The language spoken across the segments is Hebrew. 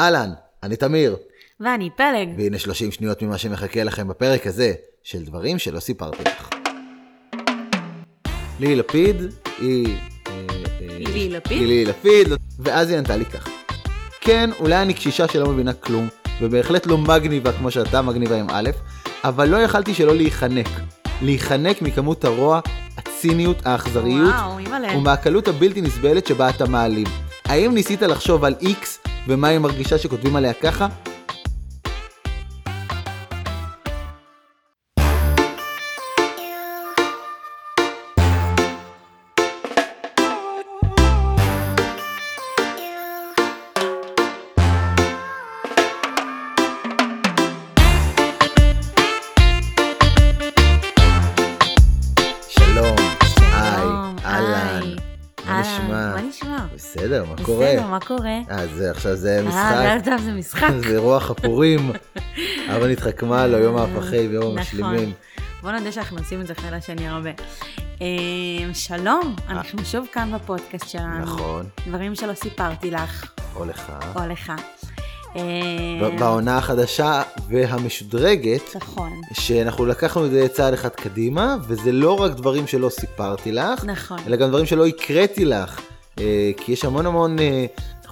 אהלן, אני תמיר, ואני פלג. והנה 30 שניות ממה שמחכה לכם בפרק הזה, של דברים שלא סיפרתי לך. ליהי לפיד, היא... אה, אה, ליהי לפיד? ליהי לפיד, ואז היא ענתה לי ככה. כן, אולי אני קשישה שלא מבינה כלום, ובהחלט לא מגניבה כמו שאתה מגניבה עם א', אבל לא יכלתי שלא להיחנק. להיחנק מכמות הרוע, הציניות, האכזריות, וואו. ומהקלות הבלתי נסבלת שבה אתה מעלים. האם ניסית לחשוב על איקס ומה היא מרגישה שכותבים עליה ככה? מה קורה? אה, זה עכשיו זה אה, משחק, עכשיו זה משחק. זה רוח הפורים, אבא נתחכמה לו, יום ההפכים, יום נכון. המשלימים. בוא נודה שאנחנו עושים את זה אחד לשני הרבה. אה, שלום, אנחנו שוב כאן בפודקאסט שלנו. נכון, דברים שלא סיפרתי לך, או לך. או לך. אה, בעונה החדשה והמשודרגת, נכון, שאנחנו לקחנו את זה צעד אחד קדימה, וזה לא רק דברים שלא סיפרתי לך, נכון. אלא גם דברים שלא הקראתי לך, אה, כי יש המון המון, אה,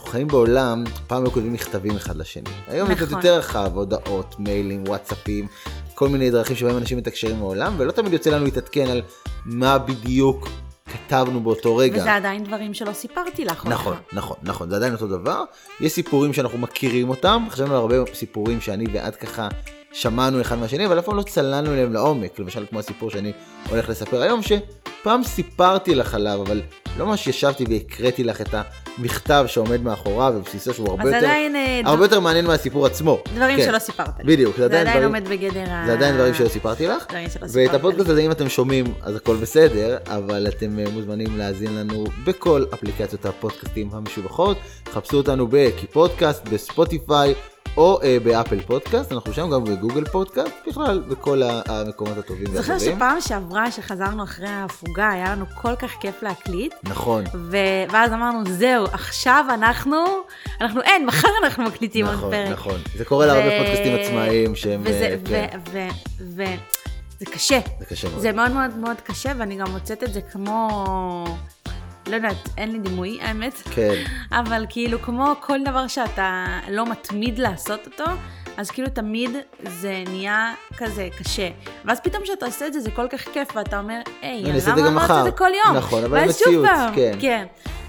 אנחנו חיים בעולם, פעם לא כותבים מכתבים אחד לשני. היום זה נכון. יותר רחב, הודעות, מיילים, וואטסאפים, כל מיני דרכים שבהם אנשים מתקשרים עם העולם, ולא תמיד יוצא לנו להתעדכן על מה בדיוק כתבנו באותו רגע. וזה עדיין דברים שלא סיפרתי לך. נכון, לך. נכון, נכון, זה עדיין אותו דבר. יש סיפורים שאנחנו מכירים אותם, חשבנו הרבה סיפורים שאני ואת ככה שמענו אחד מהשני, אבל אף פעם לא צללנו אליהם לעומק, למשל כמו הסיפור שאני הולך לספר היום, שפעם סיפרתי לך עליו, אבל לא ממש ישבתי והקראתי לך את המכתב שעומד מאחוריו, בבסיסו שהוא הרבה יותר, עדיין אה, הרבה יותר מעניין מהסיפור עצמו. דברים כן, שלא סיפרת לי. בדיוק, זה זה עדיין עדיין דברים, עומד בגדר ה... זה עדיין דברים שלא סיפרתי לך. דברים שלא ואת סיפרת הפודקאסט לי. הזה, אם אתם שומעים, אז הכל בסדר, אבל אתם אה, מוזמנים להאזין לנו בכל אפליקציות הפודקאסטים המשובחות. חפשו אותנו בכי פודקאסט, בספוטיפיי, או אה, באפל פודקאסט, אנחנו שם גם בגוגל פודקאסט, בכלל בכל המקומות הטובים זוכר והטובים. שפעם שעברה שחזרנו אחרי ההפוגה, היה לנו כל כך כיף להקליט, נכון, ו... ואז אמרנו, זהו, עכשיו אנחנו, אנחנו אין, מחר אנחנו מקליטים עוד נכון, פרק. נכון. זה קורה להרבה ו- פודקאסטים עצמאיים שהם, וזה, אה, ו... כן, ו... ו... זה קשה. זה קשה מאוד. זה מאוד מאוד מאוד קשה, ואני גם מוצאת את זה כמו, לא יודעת, אין לי דימוי, האמת, כן, אבל כאילו כמו כל דבר שאתה לא מתמיד לעשות אותו, אז כאילו תמיד זה נהיה כזה קשה. ואז פתאום כשאתה עושה את זה, זה כל כך כיף, ואתה אומר, היי, למה עושה את מחר." זה כל יום? נכון, אבל מציאות, כן. כן.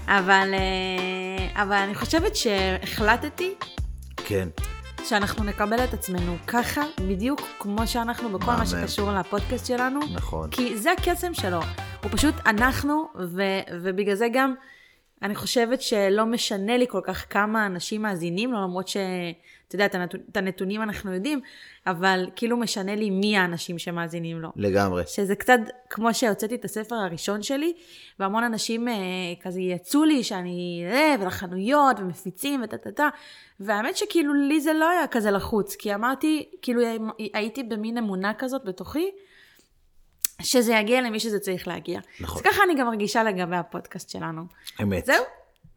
אבל, אה, אבל אני חושבת שהחלטתי כן, שאנחנו נקבל את עצמנו ככה, בדיוק כמו שאנחנו בכל מה. שקשור לפודקאסט שלנו. נכון. כי זה הקסם שלו. הוא פשוט אנחנו, ו, ובגלל זה גם אני חושבת שלא משנה לי כל כך כמה אנשים מאזינים לו, למרות שאתה יודע, את הנתונים אנחנו יודעים, אבל כאילו משנה לי מי האנשים שמאזינים לו. לגמרי. שזה קצת כמו שהוצאתי את הספר הראשון שלי, והמון אנשים אה, כזה יצאו לי שאני, אה, ולחנויות, ומפיצים, וטה טה טה, והאמת שכאילו לי זה לא היה כזה לחוץ, כי אמרתי, כאילו הייתי במין אמונה כזאת בתוכי, שזה יגיע למי שזה צריך להגיע. נכון. אז ככה אני גם מרגישה לגבי הפודקאסט שלנו. אמת. זהו,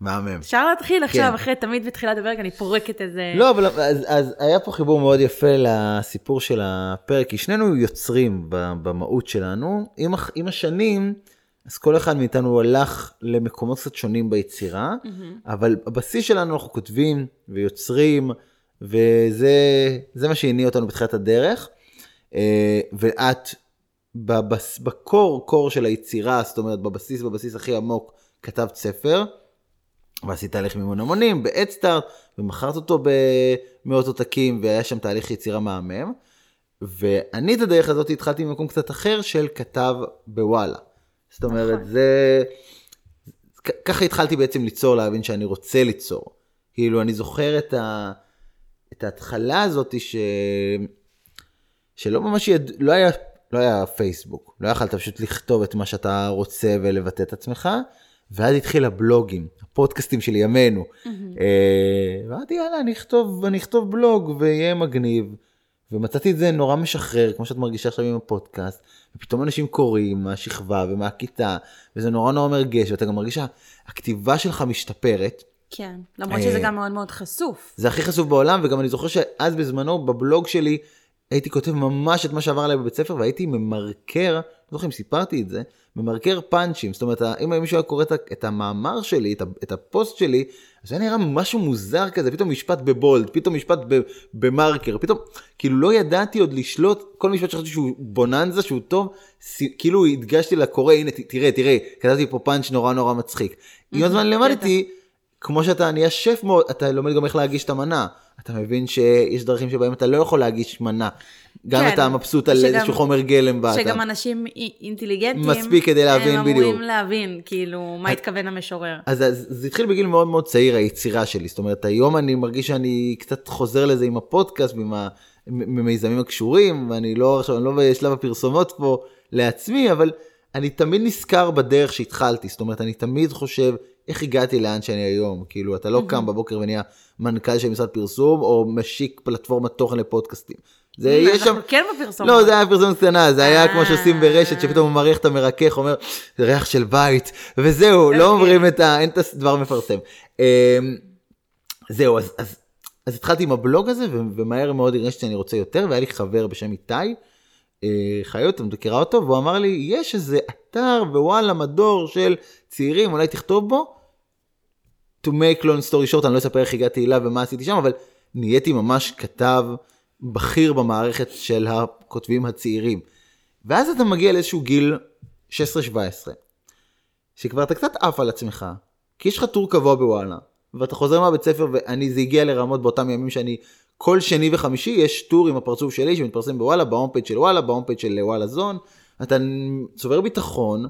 מהמם. אפשר להתחיל עכשיו, כן. אחרי תמיד בתחילת הפרק אני פורקת איזה... לא, אבל אז, אז היה פה חיבור מאוד יפה לסיפור של הפרק, כי שנינו יוצרים במהות שלנו. עם, עם השנים, אז כל אחד מאיתנו הלך למקומות קצת שונים ביצירה, אבל הבסיס שלנו אנחנו כותבים ויוצרים, וזה זה מה שהניע אותנו בתחילת הדרך. אה, ואת בבס, בקור, קור של היצירה, זאת אומרת בבסיס, בבסיס הכי עמוק, כתבת ספר. ועשית תהליך מימון המונים באדסטארט, ומכרת אותו במאות עותקים, והיה שם תהליך יצירה מהמם. ואני את הדרך הזאת התחלתי ממקום קצת אחר של כתב בוואלה. זאת אומרת, נכון. זה... ככה התחלתי בעצם ליצור, להבין שאני רוצה ליצור. כאילו, אני זוכר את, ה... את ההתחלה הזאת ש... שלא ממש יד... לא היה... לא היה פייסבוק, לא יכלת פשוט לכתוב את מה שאתה רוצה ולבטא את עצמך, ואז התחיל הבלוגים, הפודקאסטים של ימינו. אה, ואמרתי, יאללה, אני אכתוב, אני אכתוב בלוג ויהיה מגניב. ומצאתי את זה נורא משחרר, כמו שאת מרגישה עכשיו עם הפודקאסט, ופתאום אנשים קוראים מהשכבה ומהכיתה, וזה נורא נורא מרגש, ואתה גם מרגיש שהכתיבה שלך משתפרת, כן, למרות אה, שזה גם מאוד מאוד חשוף. זה הכי חשוף בעולם, וגם אני זוכר שאז בזמנו בבלוג שלי הייתי כותב ממש את מה שעבר עליי בבית ספר, והייתי ממרקר, לא זוכר אם סיפרתי את זה, ממרקר פאנצ'ים. זאת אומרת, אם מישהו היה קורא את המאמר שלי, את הפוסט שלי, אז היה נראה משהו מוזר כזה, פתאום משפט בבולד, פתאום משפט במרקר, פתאום, כאילו לא ידעתי עוד לשלוט, כל משפט שחשבתי שהוא בוננזה, שהוא טוב, כאילו הדגשתי לקורא, הנה תראה, תראה, כתבתי פה פאנץ' נורא נורא מצחיק. עם הזמן למדתי, כמו שאתה נהיה שף מאוד, אתה לומד גם איך להגיש את המנה. אתה מבין שיש דרכים שבהם אתה לא יכול להגיש מנה. גם כן, אתה מבסוט על שגם- איזשהו חומר גלם באתר. שגם אנשים אי- אינטליגנטים, מספיק כדי להבין הם בדיוק. אמורים להבין, כאילו, מה התכוון המשורר. אז, אז זה התחיל בגיל מאוד מאוד צעיר היצירה שלי זאת אומרת היום אני מרגיש שאני קצת חוזר לזה עם הפודקאסט ועם המיזמים הקשורים ואני לא עכשיו אני לא בשלב הפרסומות פה לעצמי אבל אני תמיד נזכר בדרך שהתחלתי זאת אומרת אני תמיד חושב איך הגעתי לאן שאני היום כאילו אתה לא קם בבוקר ונהיה מנכ"ל של משרד פרסום או משיק פלטפורמת תוכן לפודקאסטים. זה יש שם אנחנו כן בפרסומות. לא, זה היה פרסומת קטנה, זה היה אה. כמו שעושים ברשת, שפתאום המערכת את המרכך, אומר, זה ריח של בית, וזהו, לא אוקיי. אומרים את ה... אין את הדבר מפרסם. אמ, זהו, אז, התחלתי עם הבלוג הזה, ומהר מאוד הרגשתי שאני רוצה יותר, והיה לי חבר בשם איתי, חיות, את מכירה אותו, והוא אמר לי, יש איזה אתר בוואלה מדור של צעירים, אולי תכתוב בו. To make long story short, אני לא אספר איך הגעתי אליו ומה עשיתי שם, אבל נהייתי ממש כתב בכיר במערכת של הכותבים הצעירים. ואז אתה מגיע לאיזשהו גיל 16-17, שכבר אתה קצת עף על עצמך, כי יש לך טור קבוע בוואלה, ואתה חוזר מהבית ספר, ואני, זה הגיע לרמות באותם ימים שאני, כל שני וחמישי יש טור עם הפרצוף שלי שמתפרסם בוואלה, ב home page של וואלה, ב home page של וואלה זון, אתה צובר ביטחון,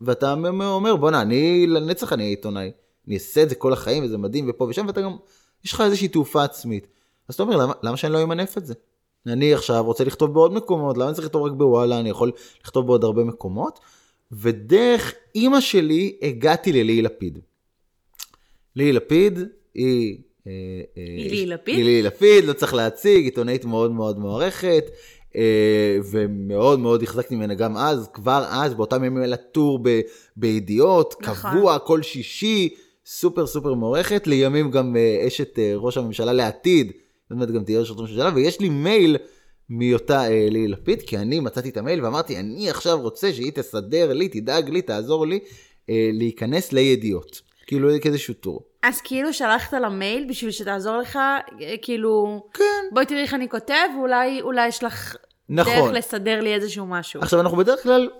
ואתה אומר בואנה, אני לנצח אני עיתונאי, אני אעשה את זה כל החיים וזה מדהים ופה ושם, ואתה גם, יש לך איזושהי תעופה עצמית. אז אתה אומר, למה, למה שאני לא אמנף את זה? אני עכשיו רוצה לכתוב בעוד מקומות, למה אני צריך לכתוב רק בוואלה, אני יכול לכתוב בעוד הרבה מקומות. ודרך אימא שלי הגעתי לליהיא לפיד. ליהי לפיד היא... אה, אה, ליהי לפיד? ליהי לפיד, לא צריך להציג, עיתונאית מאוד מאוד מוערכת, אה, ומאוד מאוד החזקתי ממנה גם אז, כבר אז, באותם ימים היה טור ב- בידיעות, נכון. קבוע כל שישי, סופר סופר מוערכת, לימים גם אשת ראש הממשלה לעתיד, זאת אומרת גם תהיה ראש הממשלה, ויש לי מייל מאותה ליהי לפיד, כי אני מצאתי את המייל ואמרתי, אני עכשיו רוצה שהיא תסדר לי, תדאג לי, תעזור לי, אה, להיכנס לידיעות. כאילו כאיזשהו טור. אז כאילו שלחת לה מייל בשביל שתעזור לך, אה, כאילו, כן. בואי תראי איך אני כותב, ואולי אולי יש לך נכון. דרך לסדר לי איזשהו משהו. עכשיו אנחנו בדרך כלל,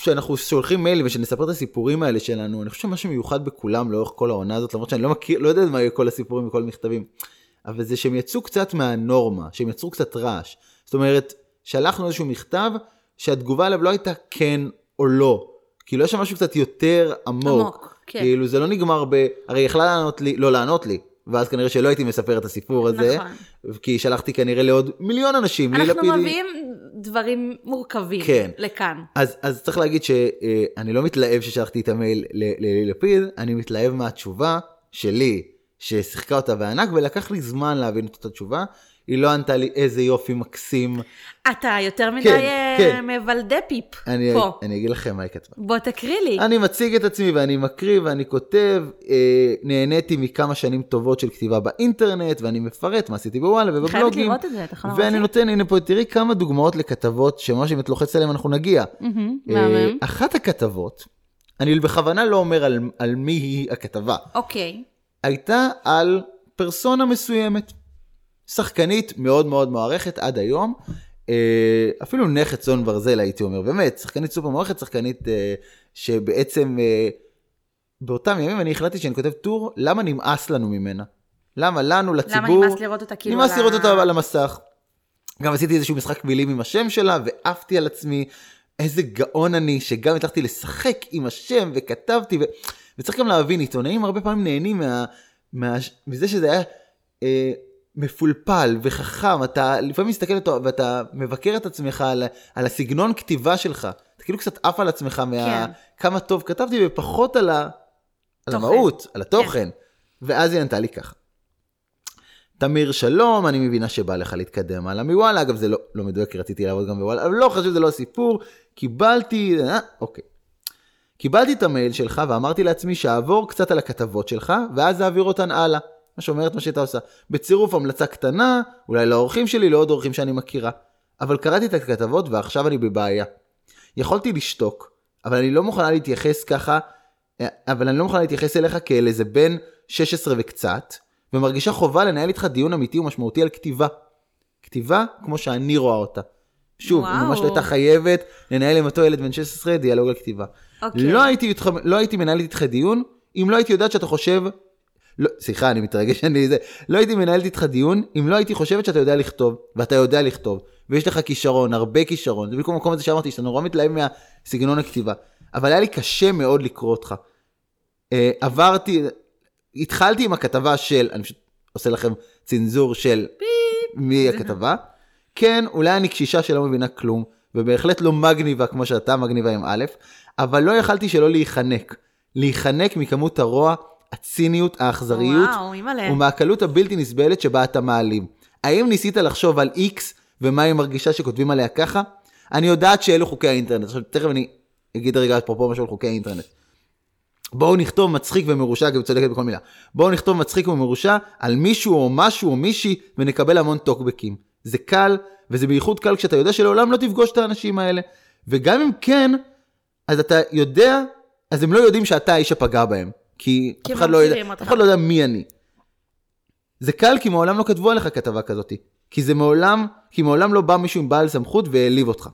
כשאנחנו שולחים מיילים ושנספר את הסיפורים האלה שלנו, אני חושב שמה שמיוחד בכולם לאורך כל העונה הזאת, למרות שאני לא מכיר, לא יודע מה היו כל הסיפורים וכל המכתבים, אבל זה שהם יצאו קצת מהנורמה, שהם יצרו קצת רעש. זאת אומרת, שלחנו איזשהו מכתב שהתגובה עליו לא הייתה כן או לא. כאילו יש שם משהו קצת יותר עמוק. עמוק, כן. כאילו זה לא נגמר ב... הרי יכלה לענות לי, לא לענות לי, ואז כנראה שלא הייתי מספר את הסיפור הזה. נכון. כי שלחתי כנראה לעוד מיליון אנשים. אנחנו לפיד היא- מביאים דברים מורכבים כן. לכאן. אז, אז צריך להגיד שאני לא מתלהב ששלחתי את המייל ללילי לפיד, אני מתלהב מהתשובה שלי, ששיחקה אותה בענק, ולקח לי זמן להבין את אותה תשובה. היא לא ענתה לי איזה יופי מקסים. אתה יותר מדי כן, אה, כן. מבלדה פיפ אני, פה. אני אגיד לכם מה היא כתבה. בוא תקריא לי. אני מציג את עצמי ואני מקריא ואני כותב, אה, נהניתי מכמה שנים טובות של כתיבה באינטרנט, ואני מפרט מה עשיתי בוואלה חייבת ובבלוגים. לראות את זה, אתה יכול ואני להראות לי? נותן, הנה פה, תראי כמה דוגמאות לכתבות שממש אם את לוחצת עליהן אנחנו נגיע. מהמם, אה, מהמם. אחת הכתבות, אני בכוונה לא אומר על, על מי היא הכתבה, אוקיי. הייתה על פרסונה מסוימת. שחקנית מאוד מאוד מוערכת עד היום, אה, אפילו נכד צאן ברזל הייתי אומר, באמת, שחקנית סופר מוערכת, שחקנית אה, שבעצם אה, באותם ימים אני החלטתי שאני כותב טור, למה נמאס לנו ממנה? למה לנו, לציבור, למה נמאס לראות אותה כאילו נמאס לראות אותה על המסך. גם עשיתי איזשהו משחק מילים עם השם שלה, ועפתי על עצמי, איזה גאון אני, שגם הצלחתי לשחק עם השם, וכתבתי, ו... וצריך גם להבין, עיתונאים הרבה פעמים נהנים מה... מה... מזה שזה היה אה, מפולפל וחכם, אתה לפעמים מסתכל אותו, ואתה מבקר את עצמך על, על הסגנון כתיבה שלך, אתה כאילו קצת עף על עצמך מה... כן. כמה טוב כתבתי, ופחות על, ה... על. המהות, על התוכן. ואז היא ענתה לי ככה. תמיר שלום, אני מבינה שבא לך להתקדם הלאה מוואלה, אגב זה לא, לא מדויק, רציתי לעבוד גם בוואלה, אבל לא חשוב, זה לא הסיפור, קיבלתי, אה, אוקיי. קיבלתי את המייל שלך ואמרתי לעצמי שאעבור קצת על הכתבות שלך, ואז אעביר אותן הלאה. מה שאומרת מה שהייתה עושה. בצירוף המלצה קטנה, אולי לאורחים שלי, לעוד אורחים שאני מכירה. אבל קראתי את הכתבות ועכשיו אני בבעיה. יכולתי לשתוק, אבל אני לא מוכנה להתייחס ככה, אבל אני לא מוכנה להתייחס אליך כאל איזה בן 16 וקצת, ומרגישה חובה לנהל איתך דיון אמיתי ומשמעותי על כתיבה. כתיבה כמו שאני רואה אותה. שוב, וואו. היא ממש לא הייתה חייבת לנהל עם אותו ילד בן 16 דיאלוג על כתיבה. אוקיי. לא הייתי, לא הייתי מנהל איתך דיון, אם לא הייתי יודעת שאתה חושב... לא, סליחה, אני מתרגש, אני זה... לא הייתי מנהלת איתך דיון, אם לא הייתי חושבת שאתה יודע לכתוב, ואתה יודע לכתוב, ויש לך כישרון, הרבה כישרון. זה בדיוק המקום הזה שאמרתי, שאתה נורא מתלהב מהסגנון הכתיבה. אבל היה לי קשה מאוד לקרוא אותך. אה, עברתי, התחלתי עם הכתבה של, אני פשוט עושה לכם צנזור של מי הכתבה. כן, אולי אני קשישה שלא מבינה כלום, ובהחלט לא מגניבה כמו שאתה, מגניבה עם א', אבל לא יכלתי שלא להיחנק. להיחנק מכמות הרוע, הציניות, האכזריות, וואו. ומהקלות הבלתי נסבלת שבה אתה מעלים. האם ניסית לחשוב על X ומה היא מרגישה שכותבים עליה ככה? אני יודעת שאלו חוקי האינטרנט. עכשיו, תכף אני אגיד רגע אפרופו משהו על חוקי האינטרנט. בואו נכתוב מצחיק ומרושע, כי הוא צודקת בכל מילה. בואו נכתוב מצחיק ומרושע על מישהו או משהו או מישהי, ונקבל המון טוקבקים. זה קל, וזה בייחוד קל כשאתה יודע שלעולם לא תפגוש את האנשים האלה. וגם אם כן, אז אתה יודע, אז הם לא יודעים שאתה האיש שפגע בהם. כי אף אחד, לא יודע, מכירים אותך. אף אחד לא יודע מי אני. זה קל כי מעולם לא כתבו עליך כתבה כזאת. כי זה מעולם, כי מעולם לא בא מישהו עם בעל סמכות והעליב אותך.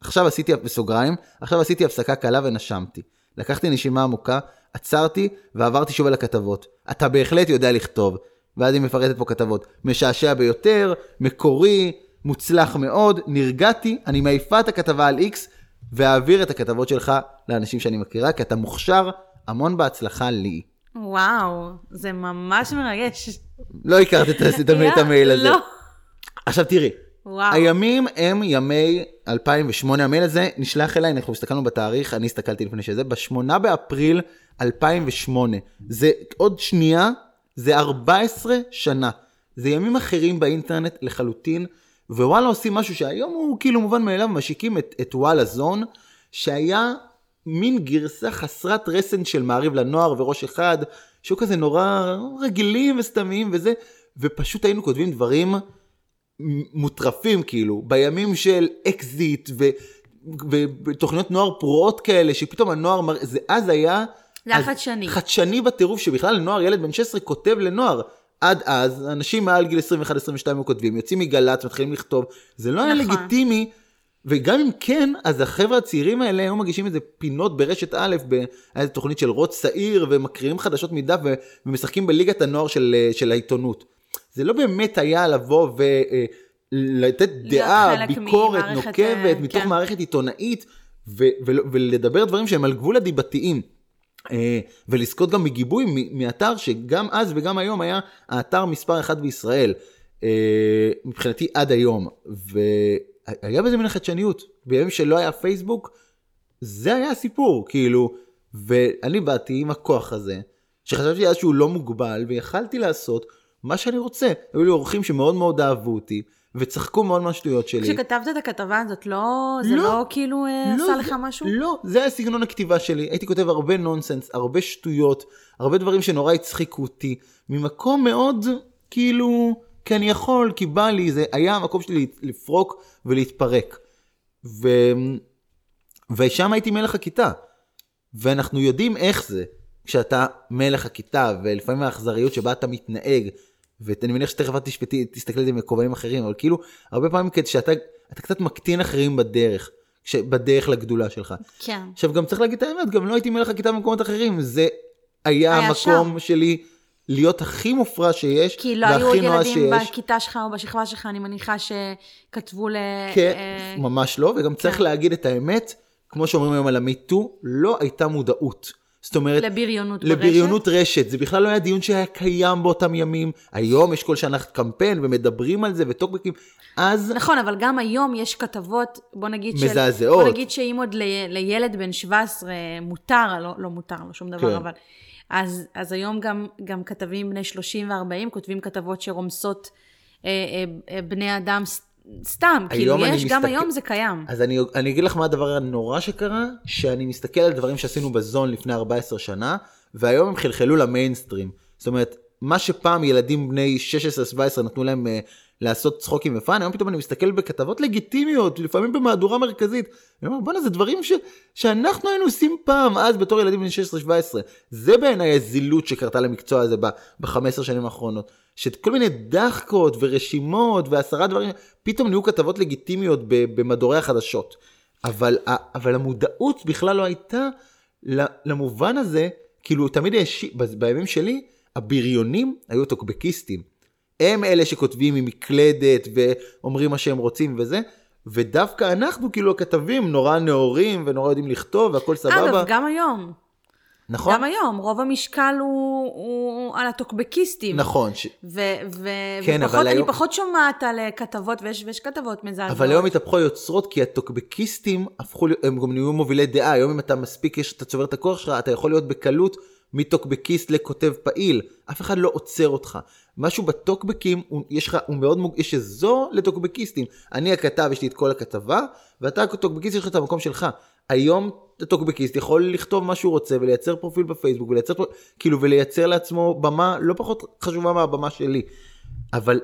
עכשיו עשיתי, בסוגריים, עכשיו עשיתי הפסקה קלה ונשמתי. לקחתי נשימה עמוקה, עצרתי ועברתי שוב על הכתבות. אתה בהחלט יודע לכתוב. ואז היא מפרטת פה כתבות. משעשע ביותר, מקורי, מוצלח מאוד, נרגעתי, אני מעיפה את הכתבה על X ואעביר את הכתבות שלך לאנשים שאני מכירה, כי אתה מוכשר, המון בהצלחה לי. וואו, זה ממש מרגש. לא הכרת את, את, המ- את המייל הזה. לא. עכשיו תראי, וואו. הימים הם ימי 2008, המייל הזה נשלח אליי, אנחנו הסתכלנו בתאריך, אני הסתכלתי לפני שזה, ב-8 באפריל 2008. זה עוד שנייה, זה 14 שנה. זה ימים אחרים באינטרנט לחלוטין, ווואלה עושים משהו שהיום הוא כאילו מובן מאליו, משיקים את, את וואלה זון, שהיה מין גרסה חסרת רסן של מעריב לנוער וראש אחד, שהיו כזה נורא רגילים וסתמיים וזה, ופשוט היינו כותבים דברים מוטרפים כאילו, בימים של אקזיט ו... ותוכניות נוער פרועות כאלה, שפתאום הנוער, מר- זה אז היה... זה היה חדשני. חדשני בטירוף, שבכלל נוער, ילד בן 16 כותב לנוער. עד אז, אנשים מעל גיל 21-22 היו כותבים, יוצאים מגל"צ, מתחילים לכתוב. זה לא היה נכון. לגיטימי, וגם אם כן, אז החבר'ה הצעירים האלה היו מגישים איזה פינות ברשת א', ב- היה איזה תוכנית של רוץ שעיר, ומקריאים חדשות מדף, ו- ומשחקים בליגת הנוער של, אה, של העיתונות. זה לא באמת היה לבוא ולתת דעה, חלק ביקורת ממערכת, נוקבת, אה, מתוך כן. מערכת עיתונאית, ו- ולדבר דברים שהם על גבול הדיבתיים. אה, ולזכות גם מגיבוי מאתר שגם אז וגם היום היה האתר מספר אחת בישראל, אה, מבחינתי עד היום. והיה בזה מן החדשניות. בימים שלא היה פייסבוק, זה היה הסיפור, כאילו. ואני באתי עם הכוח הזה, שחשבתי אז שהוא לא מוגבל, ויכלתי לעשות מה שאני רוצה. היו לי אורחים שמאוד מאוד אהבו אותי, וצחקו מאוד מהשטויות שלי. כשכתבת את הכתבה הזאת, לא, זה לא. לא כאילו אה, לא, עשה זה- לך משהו? לא, זה היה סגנון הכתיבה שלי. הייתי כותב הרבה נונסנס, הרבה שטויות, הרבה דברים שנורא הצחיקו אותי, ממקום מאוד, כאילו, כי אני יכול, כי בא לי, זה היה המקום שלי לפרוק ולהתפרק. ו... ושם הייתי מלך הכיתה. ואנחנו יודעים איך זה, כשאתה מלך הכיתה, ולפעמים האכזריות שבה אתה מתנהג, ואני מניח שתכף את תשפטי, תסתכלי על זה מכובעים אחרים, אבל כאילו, הרבה פעמים כדי שאתה אתה קצת מקטין אחרים בדרך, כש- בדרך לגדולה שלך. כן. עכשיו, גם צריך להגיד את האמת, גם לא הייתי מלך הכיתה במקומות אחרים, זה היה היה המקום שלי להיות הכי מופרע שיש, כי לא היו ילדים. בכיתה שלך או בשכבה שלך, אני מניחה שכתבו ל... כן, אה, ממש לא, וגם צריך כן. להגיד את האמת, כמו שאומרים היום על המיטו, לא הייתה מודעות. זאת אומרת, לבריונות ברשת. לבריונות רשת. זה בכלל לא היה דיון שהיה קיים באותם ימים. היום יש כל שנה קמפיין ומדברים על זה וטוקבקים. אז נכון, אבל גם היום יש כתבות, בוא נגיד של... מזעזעות. בוא נגיד שאם עוד ל, לילד בן 17 מותר, לא, לא מותר לו שום דבר, כן. אבל... אז, אז היום גם, גם כתבים בני 30 ו-40 כותבים כתבות שרומסות אה, אה, אה, בני אדם סתם, כאילו, יש, גם מסתכל- היום זה קיים. אז אני, אני אגיד לך מה הדבר הנורא שקרה, שאני מסתכל על דברים שעשינו בזון לפני 14 שנה, והיום הם חלחלו למיינסטרים. זאת אומרת, מה שפעם ילדים בני 16-17 נתנו להם uh, לעשות צחוקים ופאן, היום פתאום אני מסתכל בכתבות לגיטימיות, לפעמים במהדורה מרכזית. אני אומר, בואנה, זה דברים ש, שאנחנו היינו עושים פעם, אז בתור ילדים בני 16-17. זה בעיניי הזילות שקרתה למקצוע הזה ב-15 שנים האחרונות. שכל מיני דחקות ורשימות ועשרה דברים, פתאום נהיו כתבות לגיטימיות במדורי החדשות. אבל, אבל המודעות בכלל לא הייתה למובן הזה, כאילו תמיד יש, בימים שלי, הבריונים היו טוקבקיסטים. הם אלה שכותבים עם מקלדת ואומרים מה שהם רוצים וזה, ודווקא אנחנו כאילו הכתבים נורא נאורים ונורא יודעים לכתוב והכל סבבה. אגב, גם היום. נכון? גם היום, רוב המשקל הוא, הוא על הטוקבקיסטים. נכון, ש... ו- ו- כן, ופחות, אני היום- פחות שומעת על אה, כתבות, ויש, ויש כתבות מזעזעות. אבל היום התהפכו היוצרות כי הטוקבקיסטים הפכו, הם גם נהיו מובילי דעה, היום אם אתה מספיק, יש, אתה צובר את הכוח שלך, אתה יכול להיות בקלות מטוקבקיסט לכותב פעיל, אף אחד לא עוצר אותך. משהו בטוקבקים, הוא, יש לך, הוא מאוד, מוג- יש אזור לטוקבקיסטים. אני הכתב, יש לי את כל הכתבה, ואתה הטוקבקיסט, יש לך את המקום שלך. היום הטוקבקיסט יכול לכתוב מה שהוא רוצה ולייצר פרופיל בפייסבוק ולייצר, כאילו, ולייצר לעצמו במה לא פחות חשובה מהבמה שלי. אבל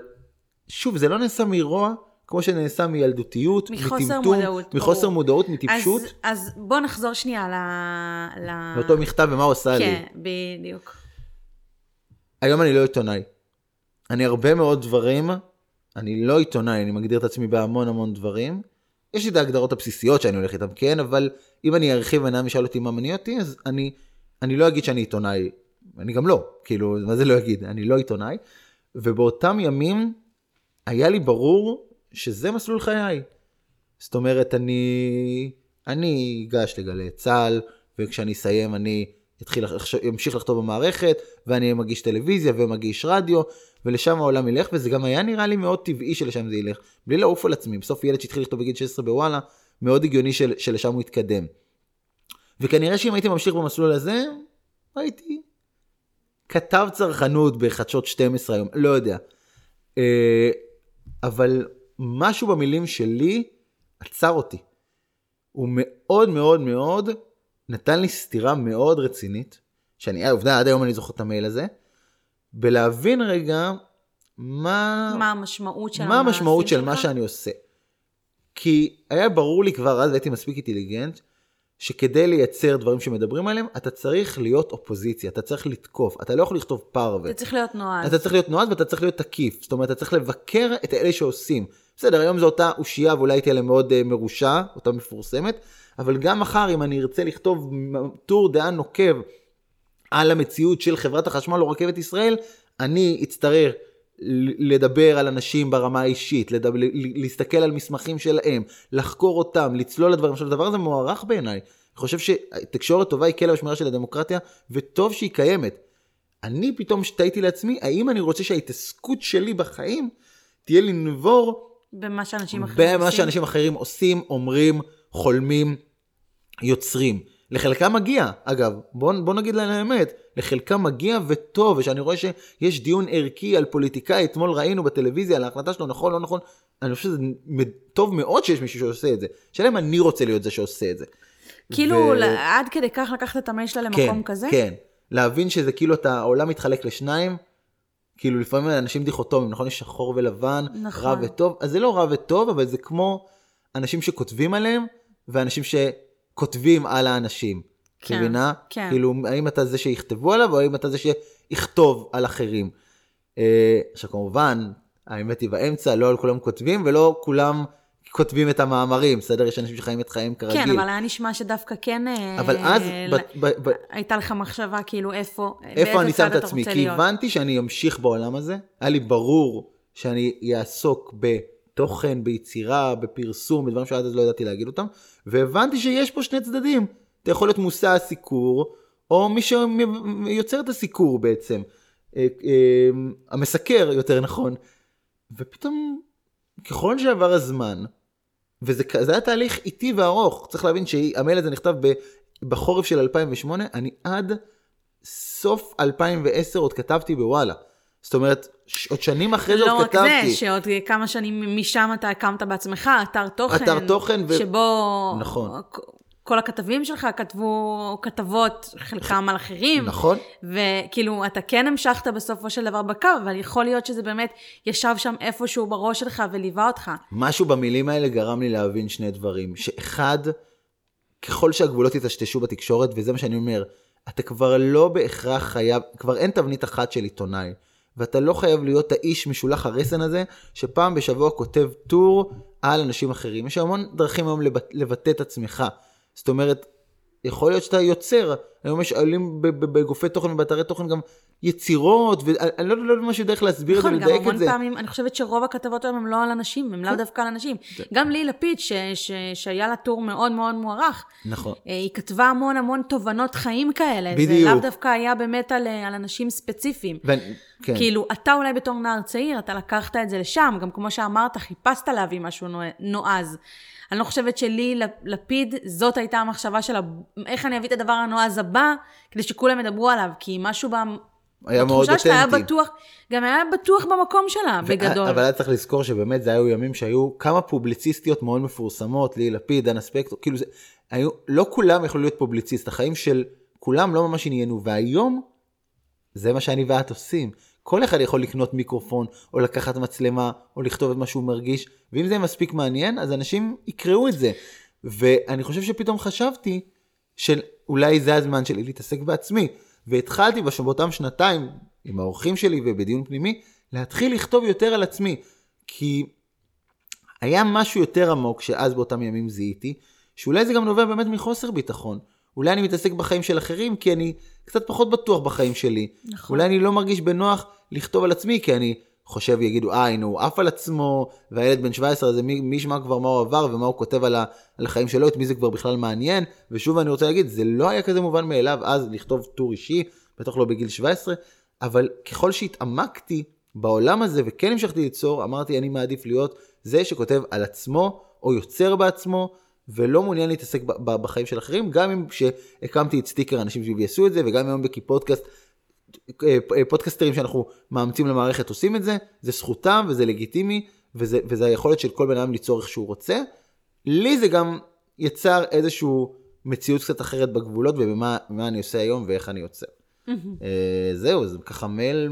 שוב, זה לא נעשה מרוע, כמו שנעשה מילדותיות, מחוסר מטמטום, מודעות, מחוסר ברור. מודעות, מטיפשות. אז, אז בוא נחזור שנייה ל... ל... לאותו מכתב ומה הוא עשה לי. כן, בדיוק. היום אני לא עיתונאי. אני הרבה מאוד דברים, אני לא עיתונאי, אני מגדיר את עצמי בהמון המון דברים. יש לי את ההגדרות הבסיסיות שאני הולך איתן, כן, אבל אם אני ארחיב ועיניים ישאל אותי מה מניע אותי, אז אני, אני לא אגיד שאני עיתונאי. אני גם לא, כאילו, מה זה לא אגיד? אני לא עיתונאי. ובאותם ימים היה לי ברור שזה מסלול חיי. זאת אומרת, אני, אני אגש לגלי צה"ל, וכשאני אסיים אני אתחיל, לחש- אמשיך לכתוב במערכת, ואני מגיש טלוויזיה ומגיש רדיו, ולשם העולם ילך, וזה גם היה נראה לי מאוד טבעי שלשם זה ילך, בלי לעוף על עצמי. בסוף ילד שהתחיל לכתוב בגיל 16 בוואלה, מאוד הגיוני של, שלשם הוא יתקדם. וכנראה שאם הייתי ממשיך במסלול הזה, הייתי כתב צרכנות בחדשות 12 היום, לא יודע. אה, אבל משהו במילים שלי עצר אותי. הוא מאוד מאוד מאוד נתן לי סתירה מאוד רצינית, שאני, עובדה, עד היום אני זוכר את המייל הזה, בלהבין רגע מה, מה המשמעות של מה המשמעות של מה? שאני עושה. כי היה ברור לי כבר אז, והייתי מספיק אינטליגנט, שכדי לייצר דברים שמדברים עליהם, אתה צריך להיות אופוזיציה, אתה צריך לתקוף, אתה לא יכול לכתוב פרווה. אתה צריך להיות נועז. אתה צריך להיות נועד ואתה צריך להיות תקיף. זאת אומרת, אתה צריך לבקר את אלה שעושים. בסדר, היום זו אותה אושייה ואולי תהיה להם מאוד uh, מרושע, אותה מפורסמת, אבל גם מחר אם אני ארצה לכתוב טור דעה נוקב על המציאות של חברת החשמל או רכבת ישראל, אני אצטרך לדבר על אנשים ברמה האישית, לדבר, להסתכל על מסמכים שלהם, לחקור אותם, לצלול לדברים. עכשיו, הדבר הזה מוערך בעיניי. אני חושב שתקשורת טובה היא כלב השמירה של הדמוקרטיה, וטוב שהיא קיימת. אני פתאום תהיתי לעצמי, האם אני רוצה שההתעסקות שלי בחיים תהיה לנבור במה שאנשים אחרים במה עושים. שאנשים אחרים עושים, אומרים, חולמים, יוצרים. לחלקם מגיע, אגב, בוא, בוא נגיד להם האמת, לחלקם מגיע וטוב, ושאני רואה שיש דיון ערכי על פוליטיקאי, אתמול ראינו בטלוויזיה על ההחלטה שלו, נכון, לא נכון, אני חושב שזה טוב מאוד שיש מישהו שעושה את זה. השאלה אם אני רוצה להיות זה שעושה את זה. כאילו, ו-. עד כדי כך לקחת את המייל שלה למקום כזה? כן, להבין שזה כאילו אתה, העולם מתחלק לשניים, כאילו לפעמים אנשים דיכוטומיים, נכון? יש שחור ולבן, נכון. רע וטוב, אז זה לא רע וטוב, אבל זה כמו אנשים שכותבים עליהם, ואנשים שכותבים על האנשים. כן, מבינה? כן. כאילו, האם אתה זה שיכתבו עליו, או האם אתה זה שיכתוב על אחרים. אה, עכשיו כמובן, האמת היא באמצע, לא על כולם כותבים, ולא כולם כותבים את המאמרים, בסדר? יש אנשים שחיים את חייהם כרגיל. כן, אבל היה נשמע שדווקא כן... אה, אבל אז, ל- ב- ב- ב- הייתה לך מחשבה כאילו איפה, איפה אני שם את עצמי? כי להיות. הבנתי שאני אמשיך בעולם הזה, היה לי ברור שאני אעסוק בתוכן, ביצירה, בפרסום, בדברים שעד אז לא ידעתי להגיד אותם, והבנתי שיש פה שני צדדים. אתה יכול להיות מושא הסיקור, או מי שיוצר את הסיקור בעצם. אה, אה, המסקר, יותר נכון. ופתאום, ככל שעבר הזמן, וזה זה היה תהליך איטי וארוך, צריך להבין שהמייל הזה נכתב ב- בחורף של 2008, אני עד סוף 2010 עוד כתבתי בוואלה. זאת אומרת, עוד שנים אחרי זה לא עוד רק כתבתי. זה, שעוד כמה שנים משם אתה הקמת בעצמך אתר תוכן. אתר תוכן ו- שבו... נכון. כל הכתבים שלך כתבו כתבות, חלקם על אחרים. נכון. וכאילו, אתה כן המשכת בסופו של דבר בקו, אבל יכול להיות שזה באמת ישב שם איפשהו בראש שלך וליווה אותך. משהו במילים האלה גרם לי להבין שני דברים. שאחד, ככל שהגבולות יטשטשו בתקשורת, וזה מה שאני אומר, אתה כבר לא בהכרח חייב, כבר אין תבנית אחת של עיתונאי. ואתה לא חייב להיות האיש משולח הרסן הזה, שפעם בשבוע כותב טור על אנשים אחרים. יש המון דרכים היום לבט, לבטא את עצמך. זאת אומרת, יכול להיות שאתה יוצר, היום יש עולים בגופי תוכן ובאתרי תוכן גם יצירות, ואני לא, לא יודע משהו דרך להסביר את זה נכון, גם ולדייק את המון זה. פעמים, אני חושבת שרוב הכתבות היום הם לא על אנשים, הם לאו דווקא על אנשים. גם לי לפיד, ש- ש- שהיה לה טור מאוד מאוד מוערך, נכון. אה, היא כתבה המון המון תובנות חיים כאלה. זה בדיוק. לאו דווקא היה באמת על, אה, על אנשים ספציפיים. ואני, כן. כאילו, אתה אולי בתור נער צעיר, אתה לקחת את זה לשם, גם כמו שאמרת, חיפשת להביא משהו נו- נועז. אני לא חושבת שלי, לפיד, זאת הייתה המחשבה שלה, איך אני אביא את הדבר הנועז הבא, כדי שכולם ידברו עליו, כי משהו ב... היה מאוד בתחושה שלה היה אותנטי. בטוח, גם היה בטוח במקום שלה, בגדול. אבל היה צריך לזכור שבאמת זה היו ימים שהיו כמה פובליציסטיות מאוד מפורסמות, לי לפיד, דנה ספקטור, כאילו זה, היו, לא כולם יכלו להיות פובליציסט, החיים של כולם לא ממש עניינו, והיום זה מה שאני ואת עושים. כל אחד יכול לקנות מיקרופון, או לקחת מצלמה, או לכתוב את מה שהוא מרגיש, ואם זה מספיק מעניין, אז אנשים יקראו את זה. ואני חושב שפתאום חשבתי שאולי זה הזמן שלי להתעסק בעצמי. והתחלתי באותם שנתיים, עם האורחים שלי ובדיון פנימי, להתחיל לכתוב יותר על עצמי. כי היה משהו יותר עמוק שאז באותם ימים זיהיתי, שאולי זה גם נובע באמת מחוסר ביטחון. אולי אני מתעסק בחיים של אחרים כי אני קצת פחות בטוח בחיים שלי. נכון. אולי אני לא מרגיש בנוח לכתוב על עצמי כי אני חושב יגידו אה הנה הוא עף על עצמו והילד בן 17 הזה מי, מי ישמע כבר מה הוא עבר ומה הוא כותב על, ה, על החיים שלו את מי זה כבר בכלל מעניין ושוב אני רוצה להגיד זה לא היה כזה מובן מאליו אז לכתוב טור אישי בטח לא בגיל 17 אבל ככל שהתעמקתי בעולם הזה וכן המשכתי ליצור אמרתי אני מעדיף להיות זה שכותב על עצמו או יוצר בעצמו ולא מעוניין להתעסק בחיים של אחרים, גם אם שהקמתי את סטיקר אנשים שיעשו את זה, וגם היום בכי-פודקאסט, אה, אה, פודקאסטרים שאנחנו מאמצים למערכת עושים את זה, זה זכותם וזה לגיטימי, וזה, וזה היכולת של כל בן אדם ליצור איך שהוא רוצה. לי זה גם יצר איזושהי מציאות קצת אחרת בגבולות, ובמה מה אני עושה היום ואיך אני יוצר. אה, זהו, זה ככה מייל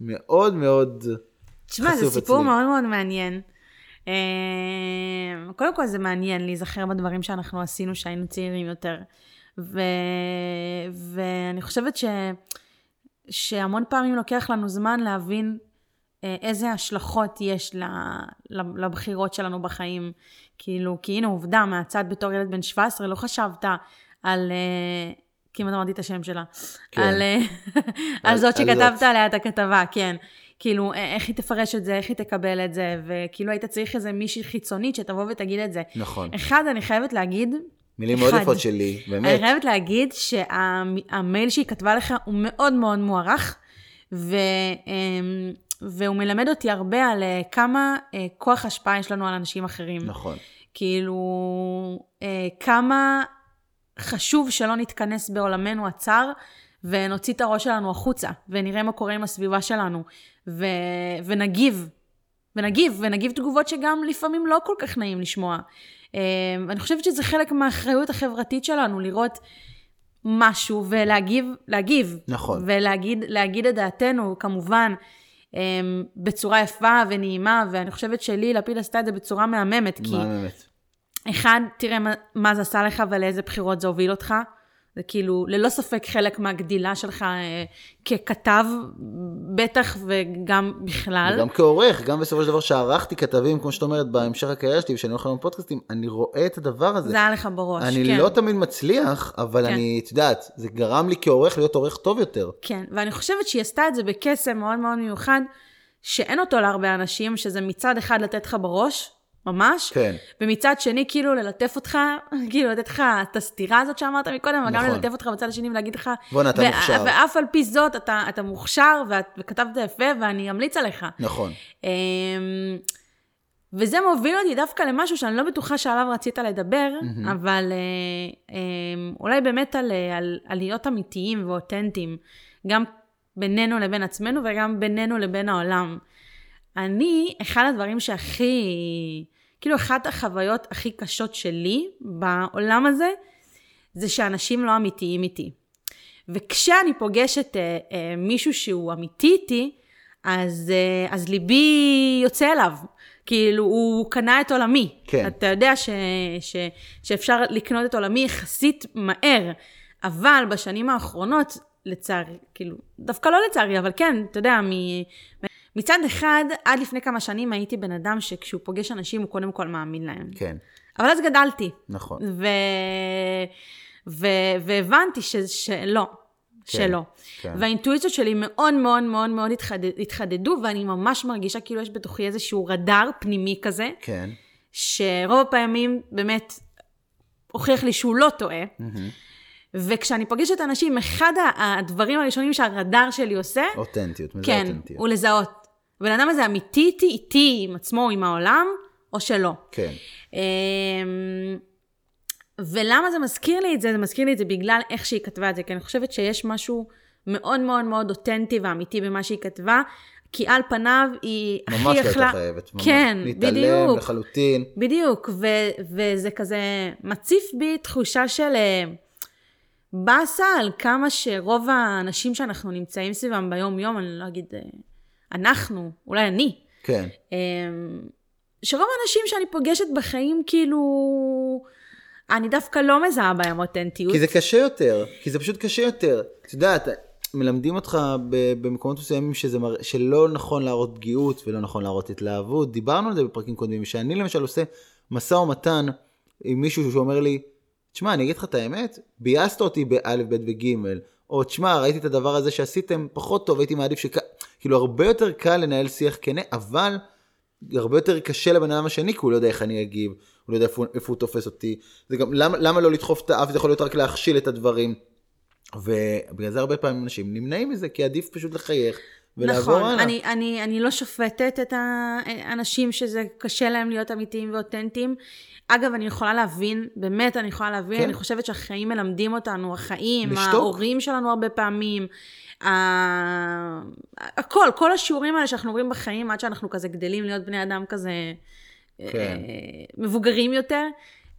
מאוד מאוד תשמע, זה סיפור. מאוד מאוד מעניין. אה, קודם כל זה מעניין להיזכר בדברים שאנחנו עשינו כשהיינו צעירים יותר. ו... ואני חושבת ש... שהמון פעמים לוקח לנו זמן להבין אה, איזה השלכות יש לבחירות שלנו בחיים. כאילו, כי הנה עובדה, מהצד בתור ילד בן 17, לא חשבת על... אה, כמעט אמרתי את השם שלה. כן. על, אה, על על- זאת שכתבת. עליה את הכתבה, כן. כאילו, איך היא תפרש את זה, איך היא תקבל את זה, וכאילו היית צריך איזה מישהי חיצונית שתבוא ותגיד את זה. נכון. אחד, אני חייבת להגיד, מילים מאוד. יפות שלי, אני באמת. חייבת להגיד שהמייל שהיא כתבה לך הוא מאוד מאוד מוערך, ו, אמ, והוא מלמד אותי הרבה על אה, כמה אה, כוח השפעה יש לנו על אנשים אחרים. נכון. כאילו, אה, כמה חשוב שלא נתכנס בעולמנו הצר ונוציא את הראש שלנו החוצה, ונראה מה קורה עם הסביבה שלנו, ו, ונגיב, ונגיב, ונגיב תגובות שגם לפעמים לא כל כך נעים לשמוע. אה, אני חושבת שזה חלק מהאחריות החברתית שלנו, לראות משהו ולהגיב, להגיב. נכון. ולהגיד להגיד את דעתנו, כמובן, אה, בצורה יפה ונעימה, ואני חושבת שלי, לפיד עשתה את זה בצורה מהממת, כי... מהממת. אחד, תראה מה, מה זה עשה לך ולאיזה בחירות זה הוביל אותך. זה כאילו, ללא ספק חלק מהגדילה שלך אה, ככתב, בטח וגם בכלל. וגם כעורך, גם בסופו של דבר שערכתי כתבים, כמו שאת אומרת, בהמשך הקריירה שלי, ושאני הולך לנו פודקאסטים, אני רואה את הדבר הזה. זה היה לך בראש, אני כן. לא תמיד מצליח, אבל כן. אני, את יודעת, זה גרם לי כעורך להיות עורך טוב יותר. כן, ואני חושבת שהיא עשתה את זה בקסם מאוד מאוד מיוחד, שאין אותו להרבה אנשים, שזה מצד אחד לתת לך בראש, ממש, כן. ומצד שני כאילו ללטף אותך, כאילו לתת לך את הסתירה הזאת שאמרת מקודם, וגם נכון. ללטף אותך בצד השני ולהגיד לך, בואנה, אתה ו- מוכשר. ואף על פי זאת אתה, אתה מוכשר ואת, וכתבת יפה ואני אמליץ עליך. נכון. אמ, וזה מוביל אותי דווקא למשהו שאני לא בטוחה שעליו רצית לדבר, אבל אה, אמ, אולי באמת על, אה, על, על להיות אמיתיים ואותנטיים. גם בינינו לבין עצמנו וגם בינינו לבין העולם. אני, אחד הדברים שהכי, כאילו אחת החוויות הכי קשות שלי בעולם הזה, זה שאנשים לא אמיתיים איתי. וכשאני פוגשת אה, אה, מישהו שהוא אמיתי איתי, אז, אה, אז ליבי יוצא אליו. כאילו, הוא קנה את עולמי. כן. אתה יודע ש, ש, שאפשר לקנות את עולמי יחסית מהר, אבל בשנים האחרונות, לצערי, כאילו, דווקא לא לצערי, אבל כן, אתה יודע, מ, מצד אחד, עד לפני כמה שנים הייתי בן אדם שכשהוא פוגש אנשים, הוא קודם כל מאמין להם. כן, אבל אז גדלתי. נכון. ו... ו... והבנתי ש... שלא, כן, שלא. כן. והאינטואיציות שלי מאוד מאוד מאוד מאוד התחד... התחדדו, ואני ממש מרגישה כאילו יש בתוכי איזשהו רדאר פנימי כזה, כן. שרוב הפעמים באמת הוכיח לי שהוא לא טועה. וכשאני פוגשת אנשים, אחד הדברים הראשונים שהרדאר שלי עושה, אותנטיות, מזה כן, אותנטיות. הוא לזהות. הבן אדם הזה אמיתי איתי, איתי, עם עצמו, עם העולם, או שלא. כן, אמ, ולמה זה מזכיר לי את זה? זה מזכיר לי את זה בגלל איך שהיא כתבה את זה, כי אני חושבת שיש משהו מאוד מאוד מאוד אותנטי ואמיתי במה שהיא כתבה, כי על פניו היא ממש הכי לא הייתה יכלה... חייבת. ממש. כן, להתעלם בדיוק. לחלוטין. בדיוק, ו- וזה כזה מציף בי תחושה של אה, באסה על כמה שרוב האנשים שאנחנו נמצאים סביבם ביום-יום, אני לא אגיד אה, אנחנו, אולי אני, כן, אמ, שרוב האנשים שאני פוגשת בחיים, כאילו, אני דווקא לא מזהה בהם אותנטיות. כי זה קשה יותר, כי זה פשוט קשה יותר. את יודעת, מלמדים אותך במקומות מסוימים שזה מר... שלא נכון להראות פגיעות ולא נכון להראות התלהבות. דיברנו על זה בפרקים קודמים, שאני למשל עושה משא ומתן עם מישהו שאומר לי, תשמע, אני אגיד לך את האמת, ביאסת אותי באלף, בית וגימל, או תשמע, ראיתי את הדבר הזה שעשיתם פחות טוב, הייתי מעדיף שכ... כאילו, הרבה יותר קל לנהל שיח כנה, אבל הרבה יותר קשה לבן אדם השני, כי הוא לא יודע איך אני אגיב, הוא לא יודע איפה, איפה הוא תופס אותי. זה גם, למה, למה לא לדחוף את האף, זה יכול להיות רק להכשיל את הדברים. ובגלל זה הרבה פעמים אנשים נמנעים מזה, כי עדיף פשוט לחייך ולעבור נכון, הלאה. אני, אני, אני לא שופטת את האנשים שזה קשה להם להיות אמיתיים ואותנטיים. אגב, אני יכולה להבין, באמת אני יכולה להבין, כן. אני חושבת שהחיים מלמדים אותנו, החיים, לשתוק. ההורים שלנו הרבה פעמים, הכל, כל השיעורים האלה שאנחנו עוברים בחיים עד שאנחנו כזה גדלים להיות בני אדם כזה כן. אה, מבוגרים יותר.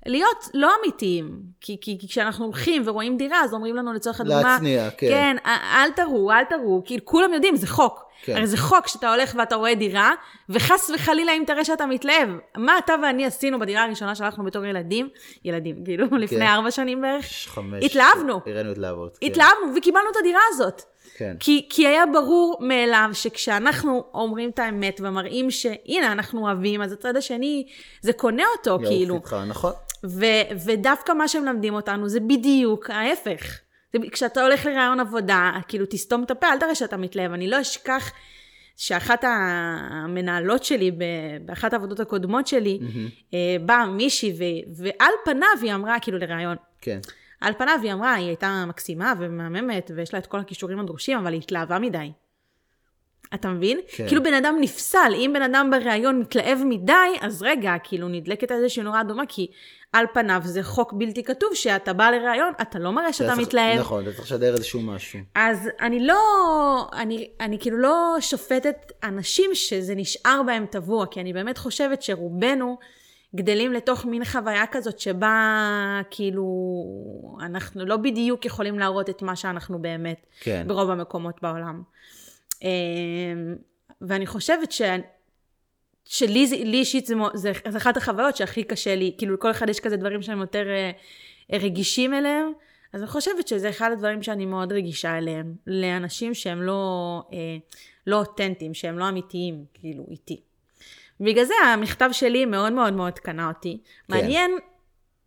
להיות לא אמיתיים, כי, כי, כי כשאנחנו הולכים ורואים דירה, אז אומרים לנו לצורך הדוגמה, להצניע, כן. כן, "א- אל תראו, אל תראו, כאילו כולם יודעים, זה חוק. כן. הרי זה חוק שאתה הולך ואתה רואה דירה, וחס וחלילה אם תראה שאתה מתלהב. מה אתה ואני עשינו בדירה הראשונה שהלכנו בתור ילדים, ילדים, כאילו, לפני ארבע שנים בערך, חמש. התלהבנו. הראינו התלהבות. כן. התלהבנו וקיבלנו את הדירה הזאת. כן. כי, כי היה ברור מאליו שכשאנחנו אומרים את האמת ומראים שהנה, אנחנו אוהבים, אז הצד השני, זה קונה אותו, יעוף כאילו. איתך, נכון. ו, ודווקא מה שמלמדים אותנו זה בדיוק ההפך. זה, כשאתה הולך לרעיון עבודה, כאילו תסתום את הפה, אל תראה שאתה מתלהב. אני לא אשכח שאחת המנהלות שלי, באחת העבודות הקודמות שלי, אה, באה מישהי, ו- ועל פניו היא אמרה, כאילו לרעיון, כן. על פניו היא אמרה, היא הייתה מקסימה ומהממת, ויש לה את כל הכישורים הדרושים, אבל היא התלהבה מדי. אתה מבין? כן. כאילו בן אדם נפסל, אם בן אדם בריאיון מתלהב מדי, אז רגע, כאילו נדלקת איזושהי נורה אדומה, כי על פניו זה חוק בלתי כתוב, שאתה בא לראיון, אתה לא מראה שאתה אתה צריך- מתלהב. נכון, אתה צריך לשדר איזשהו משהו. אז אני לא, אני, אני כאילו לא שופטת אנשים שזה נשאר בהם טבוע, כי אני באמת חושבת שרובנו גדלים לתוך מין חוויה כזאת שבה כאילו אנחנו לא בדיוק יכולים להראות את מה שאנחנו באמת כן. ברוב המקומות בעולם. אמ, ואני חושבת ש... שלי זה- לי אישית זה, זה, זה אחת החוויות שהכי קשה לי, כאילו לכל אחד יש כזה דברים שהם יותר אה, רגישים אליהם, אז אני חושבת שזה אחד הדברים שאני מאוד רגישה אליהם, לאנשים שהם לא, אה, לא אותנטיים, שהם לא אמיתיים, כאילו, איתי. בגלל זה המכתב שלי מאוד מאוד מאוד קנה אותי. כן. מעניין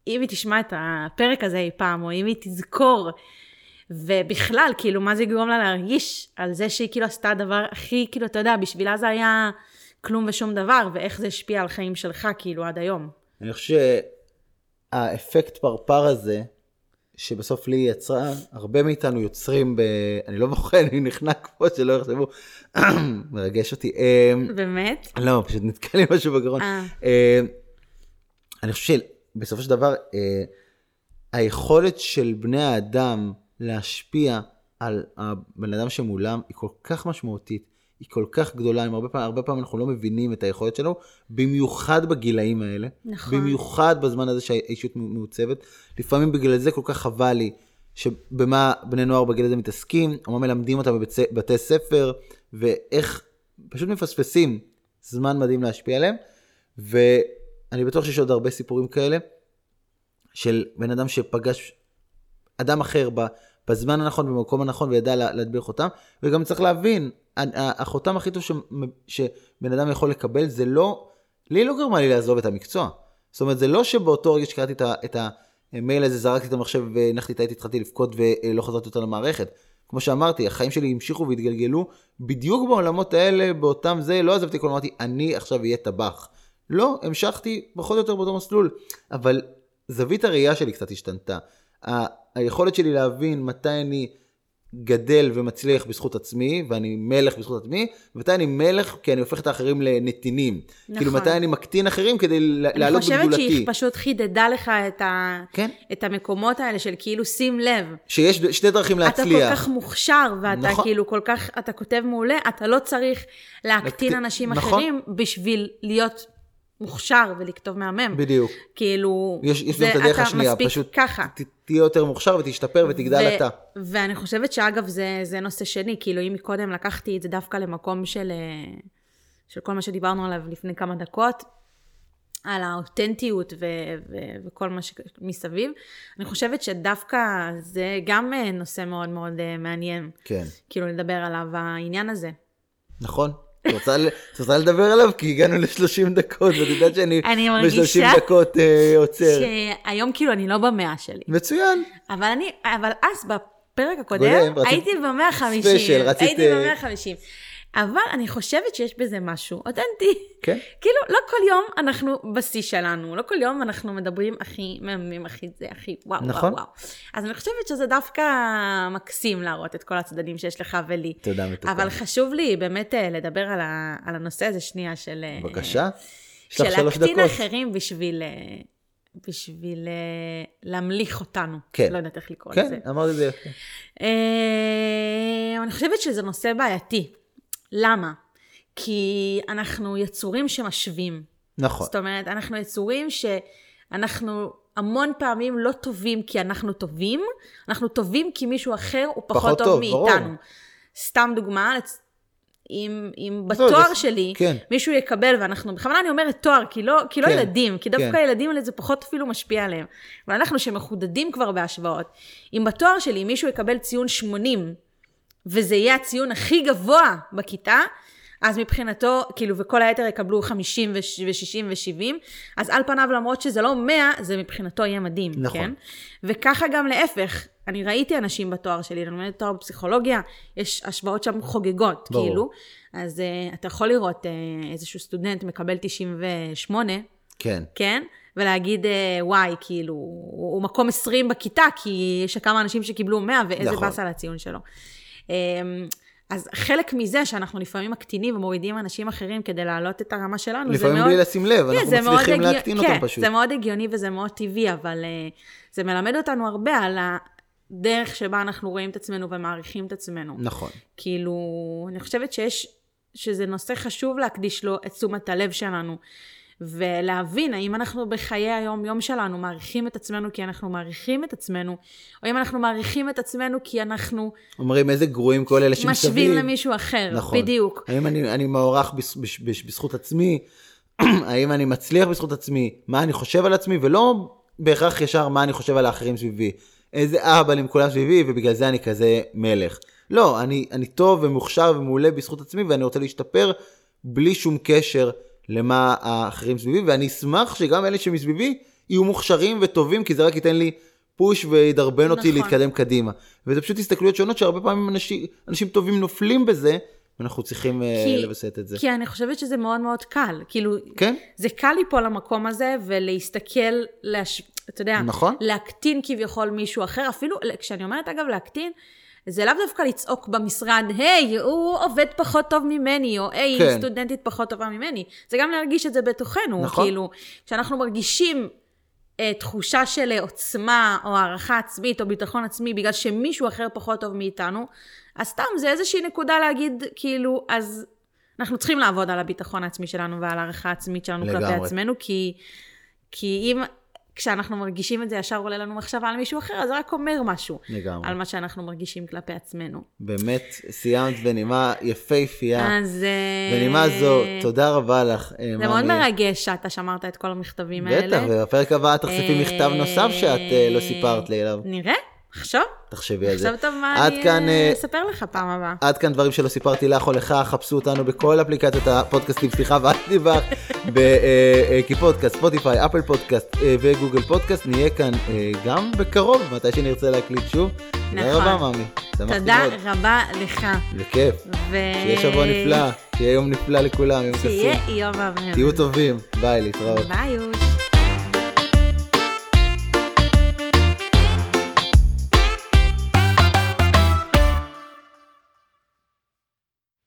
אם היא תשמע את הפרק הזה אי פעם, או אם היא תזכור, ובכלל, כאילו, מה זה יגרום לה להרגיש על זה שהיא כאילו עשתה הדבר הכי, כאילו, אתה יודע, בשבילה זה היה כלום ושום דבר, ואיך זה השפיע על חיים שלך, כאילו, עד היום. אני חושב שהאפקט פרפר הזה, שבסוף לי יצרה, הרבה מאיתנו יוצרים ב... אני לא בוחר, אני נחנק פה, שלא יחשבו, מרגש אותי. אמ, באמת? לא, פשוט נתקע לי משהו בגרון. אה. אה, אני חושב שבסופו של דבר, אה, היכולת של בני האדם להשפיע על הבן אדם שמולם היא כל כך משמעותית, היא כל כך גדולה, הרבה פעמים, הרבה פעמים אנחנו לא מבינים את היכולת שלנו, במיוחד בגילאים האלה. נכון. במיוחד בזמן הזה שהאישות מעוצבת. לפעמים בגלל זה כל כך חבל לי, שבמה בני נוער בגיל הזה מתעסקים, או מה מלמדים אותם בבתי ספר, ואיך פשוט מפספסים זמן מדהים להשפיע עליהם. ואני בטוח שיש עוד הרבה סיפורים כאלה, של בן אדם שפגש אדם אחר בזמן הנכון, במקום הנכון, וידע להדביר חותם. וגם צריך להבין, החותם הכי טוב ש, שבן אדם יכול לקבל, זה לא, לי לא גרמה לי לעזוב את המקצוע. זאת אומרת, זה לא שבאותו רגע שקראתי את המייל הזה, זרקתי את המחשב והנחתי את העט, התחלתי לבכות ולא חזרתי אותה למערכת. כמו שאמרתי, החיים שלי המשיכו והתגלגלו בדיוק בעולמות האלה, באותם זה, לא עזבתי כל אמרתי, אני עכשיו אהיה טבח. לא, המשכתי פחות או יותר באותו מסלול, אבל זווית הראייה שלי קצת השתנתה. היכולת שלי להבין מתי אני גדל ומצליח בזכות עצמי, ואני מלך בזכות עצמי, ומתי אני מלך כי אני הופך את האחרים לנתינים. נכון. כאילו מתי אני מקטין אחרים כדי לעלות בגדולתי. אני חושבת שהיא פשוט חידדה לך את, ה... כן? את המקומות האלה של כאילו שים לב. שיש שתי דרכים להצליח. אתה כל כך מוכשר, ואתה נכון. כאילו כל כך, אתה כותב מעולה, אתה לא צריך להקטין. אנשים נכון. אחרים בשביל להיות מוכשר ולכתוב מהמם. בדיוק. כאילו, יש, יש זה, גם את הדרך השנייה, פשוט ככה. ת, תהיה יותר מוכשר ותשתפר ותגדל ו- אתה. ואני חושבת שאגב, זה, זה נושא שני, כאילו אם מקודם לקחתי את זה דווקא למקום של, אה, של כל מה שדיברנו עליו לפני כמה דקות, על האותנטיות ו- ו- וכל מה שמסביב, אני חושבת שדווקא זה גם אה, נושא מאוד מאוד אה, מעניין. כן. כאילו לדבר עליו, העניין הזה. נכון. את רוצה לדבר עליו? כי הגענו ל-30 דקות, ואת יודעת שאני ב-30 דקות uh, עוצר. שהיום כאילו אני לא במאה שלי. מצוין. אבל אני, אבל אז בפרק הקודם, הייתי במאה ה-50. ספיישל, רצית... הייתי במאה ה-50. אבל אני חושבת שיש בזה משהו אותנטי. כן. כאילו, לא כל יום אנחנו בשיא שלנו, לא כל יום אנחנו מדברים הכי מהממים, הכי זה, הכי וואו, נכון. וואו, וואו. אז אני חושבת שזה דווקא מקסים להראות את כל הצדדים שיש לך ולי. תודה, מתוקה. אבל חשוב לי באמת אה, לדבר על, ה, על הנושא הזה שנייה של... אה, בבקשה. יש לך שלוש דקות. של להקטין אחרים בשביל... אה, בשביל להמליך אותנו. כן. לא יודעת איך לקרוא כן, לזה. כן, אמרתי את זה יפה. אני חושבת שזה נושא בעייתי. למה? כי אנחנו יצורים שמשווים. נכון. זאת אומרת, אנחנו יצורים שאנחנו המון פעמים לא טובים כי אנחנו טובים, אנחנו טובים כי מישהו אחר הוא פחות, פחות טוב, טוב מאיתנו. ברור. סתם דוגמה, אם, אם לא, בתואר זה, שלי כן. מישהו יקבל, ואנחנו, בכוונה אני אומרת תואר, כי לא, כי לא כן, ילדים, כי דווקא כן. ילדים זה פחות אפילו משפיע עליהם. אבל אנחנו שמחודדים כבר בהשוואות, אם בתואר שלי מישהו יקבל ציון 80, וזה יהיה הציון הכי גבוה בכיתה, אז מבחינתו, כאילו, וכל היתר יקבלו 50 ו-60 ו-70, אז על פניו, למרות שזה לא 100, זה מבחינתו יהיה מדהים, נכון. כן? וככה גם להפך, אני ראיתי אנשים בתואר שלי, אני לומדת תואר בפסיכולוגיה, יש השוואות שם חוגגות, ברור. כאילו, אז uh, אתה יכול לראות uh, איזשהו סטודנט מקבל 98, כן. כן? ולהגיד, uh, וואי, כאילו, הוא מקום 20 בכיתה, כי יש כמה אנשים שקיבלו 100, ואיזה נכון. באסה על הציון שלו. אמ, אז חלק מזה שאנחנו לפעמים מקטינים ומורידים אנשים אחרים כדי להעלות את הרמה שלנו, זה מאוד... לפעמים בלי לשים לב, כן, אנחנו מצליחים הגיע... להקטין כן, אותם פשוט. זה מאוד הגיוני וזה מאוד טבעי, אבל uh, זה מלמד אותנו הרבה על הדרך שבה אנחנו רואים את עצמנו ומעריכים את עצמנו. נכון. כאילו, אני חושבת שיש, שזה נושא חשוב להקדיש לו את תשומת הלב שלנו. ולהבין האם אנחנו בחיי היום-יום שלנו מעריכים את עצמנו כי אנחנו מעריכים את עצמנו, או אם אנחנו מעריכים את עצמנו כי אנחנו... אומרים איזה גרועים כל אלה שמסביב. משווים למישהו אחר, נכון. בדיוק. האם אני, אני מוערך בס, בש, בש, בזכות עצמי, האם אני מצליח בזכות עצמי, מה אני חושב על עצמי, ולא בהכרח ישר מה אני חושב על האחרים סביבי. איזה אבא עם כולם סביבי, ובגלל זה אני כזה מלך. לא, אני, אני טוב ומוכשר ומעולה בזכות עצמי, ואני רוצה להשתפר בלי שום קשר למה האחרים סביבי, ואני אשמח שגם אלה שמסביבי יהיו מוכשרים וטובים, כי זה רק ייתן לי פוש וידרבן אותי נכון. להתקדם קדימה. וזה פשוט הסתכלויות שונות שהרבה פעמים אנשים, אנשים טובים נופלים בזה, ואנחנו צריכים אה, כי, לווסת את זה. כי אני חושבת שזה מאוד מאוד קל. כאילו, כן? זה קל ליפול למקום הזה ולהסתכל, להש... אתה יודע, נכון. להקטין כביכול מישהו אחר. אפילו, כשאני אומרת אגב להקטין, זה לאו דווקא לצעוק במשרד, היי, הוא עובד פחות טוב ממני, או היי, כן. סטודנטית פחות טובה ממני. זה גם להרגיש את זה בתוכנו. נכון. כאילו, כשאנחנו מרגישים אה, תחושה של אה, עוצמה, או הערכה עצמית, או ביטחון עצמי, בגלל שמישהו אחר פחות טוב מאיתנו, אז סתם, זה איזושהי נקודה להגיד, כאילו, אז אנחנו צריכים לעבוד על הביטחון העצמי שלנו ועל הערכה העצמית שלנו לגמרי. כלפי עצמנו, כי, כי אם, כשאנחנו מרגישים את זה, ישר עולה לנו מחשבה על מישהו אחר, אז זה רק אומר משהו לגמרי. על מה שאנחנו מרגישים כלפי עצמנו. באמת, סיימת בנימה יפהפייה. אז... אה, בנימה זו, תודה רבה לך, אה, זה מאמי. מאוד מרגש שאתה שמרת את כל המכתבים האלה. בטח, ובפרק הבא תחשפי מכתב נוסף שאת אה, לא סיפרת לי עליו. נראה, עכשיו. תחשבי על זה. עכשיו טוב מה אני כאן, אה, אה, אספר לך פעם הבאה. עד כאן דברים שלא סיפרתי לך או לך, חפשו אותנו בכל אפליקציות הפודקאסטים, סליחה, ואל תיבח, בכיפודקאסט, ספוטיפיי, אפל פודקאסט אה, וגוגל פודקאסט, נהיה כאן אה, גם בקרוב, מתי שנרצה להקליט שוב. תודה נכון. רבה, מאמי. תודה מאוד. רבה לך. בכיף. ו... שיהיה שבוע נפלא, שיהיה יום נפלא לכולם, יום קסום. שיהיה יום אמן. תהיו טובים, ביי, להתראות. ביי יוש.